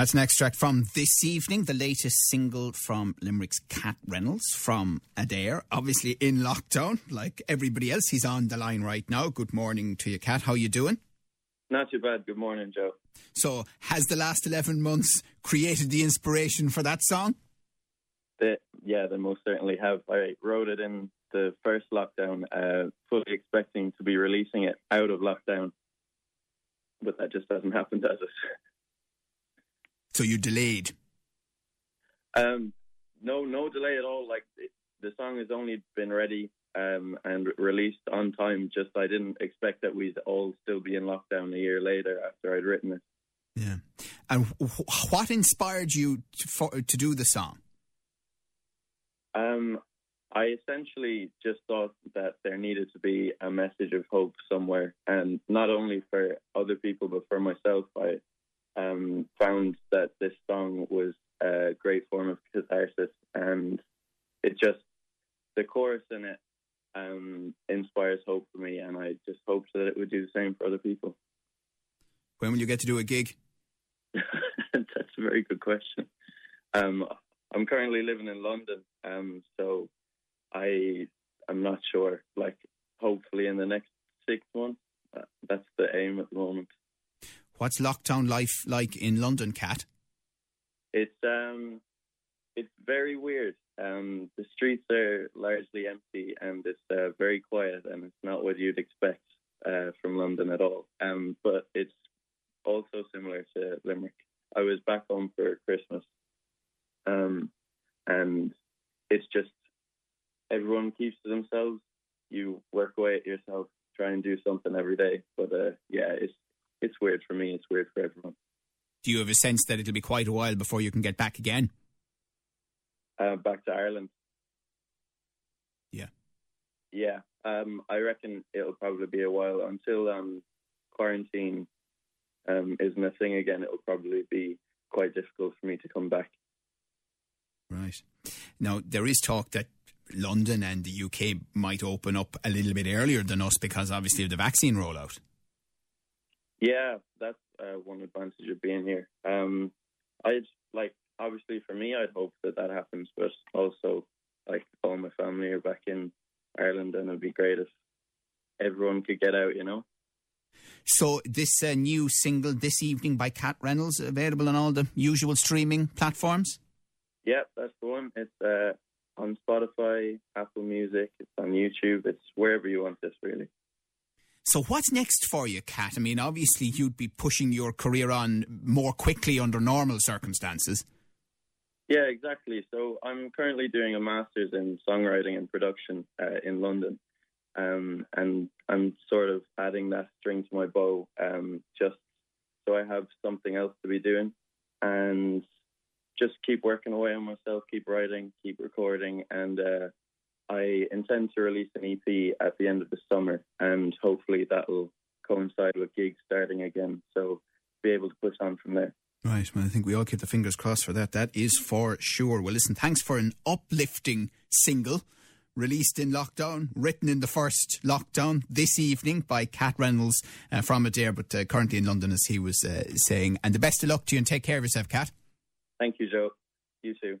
That's an extract from this evening, the latest single from Limerick's Cat Reynolds from Adare. Obviously in lockdown, like everybody else. He's on the line right now. Good morning to you, Cat. How you doing? Not too bad. Good morning, Joe. So, has the last 11 months created the inspiration for that song? They, yeah, they most certainly have. I wrote it in the first lockdown, uh, fully expecting to be releasing it out of lockdown, but that just hasn't happened, has it? So you delayed. Um, no, no delay at all. Like it, the song has only been ready um, and released on time. Just I didn't expect that we'd all still be in lockdown a year later after I'd written it. Yeah. And wh- what inspired you to, for, to do the song? Um, I essentially just thought that there needed to be a message of hope somewhere, and not only for other people but for myself. I um, found that this song was a great form of catharsis, and it just the chorus in it um, inspires hope for me, and I just hoped that it would do the same for other people. When will you get to do a gig? That's a very good question. Um, I'm currently living in London, um, so I I'm not sure. Like, hopefully in the next six months. Uh, that's the aim at the moment. What's lockdown life like in London, Cat? It's um, it's very weird. Um, the streets are largely empty and it's uh, very quiet, and it's not what you'd expect uh, from London at all. Um, but it's also similar to Limerick. I was back home for Christmas, um, and it's just everyone keeps to themselves. You work away at yourself, try and do something every day. But uh, yeah, it's it's weird for me. It's weird for everyone. Do you have a sense that it'll be quite a while before you can get back again? Uh, back to Ireland. Yeah. Yeah, um, I reckon it'll probably be a while until um, quarantine um, isn't a thing again. It'll probably be quite difficult for me to come back. Right. Now, there is talk that London and the UK might open up a little bit earlier than us because obviously of the vaccine rollout. Yeah, that's uh, one advantage of being here. Um, I'd like obviously for me, I'd hope that that happens, but also like all my family are back in Ireland, and it'd be great if everyone could get out. You know. So, this uh, new single this evening by Cat Reynolds available on all the usual streaming platforms? Yeah, that's the one. It's uh, on Spotify, Apple Music, it's on YouTube, it's wherever you want this, really. So, what's next for you, Cat? I mean, obviously, you'd be pushing your career on more quickly under normal circumstances. Yeah, exactly. So I'm currently doing a master's in songwriting and production uh, in London, um, and I'm sort of adding that string to my bow, um, just so I have something else to be doing, and just keep working away on myself, keep writing, keep recording, and uh, I intend to release an EP at the end of the summer, and hopefully that'll coincide with gigs starting again, so be able to push on from there. Right. Well, I think we all keep the fingers crossed for that. That is for sure. Well, listen, thanks for an uplifting single released in lockdown, written in the first lockdown this evening by Cat Reynolds uh, from Adare, but uh, currently in London, as he was uh, saying. And the best of luck to you and take care of yourself, Cat. Thank you, Joe. You too.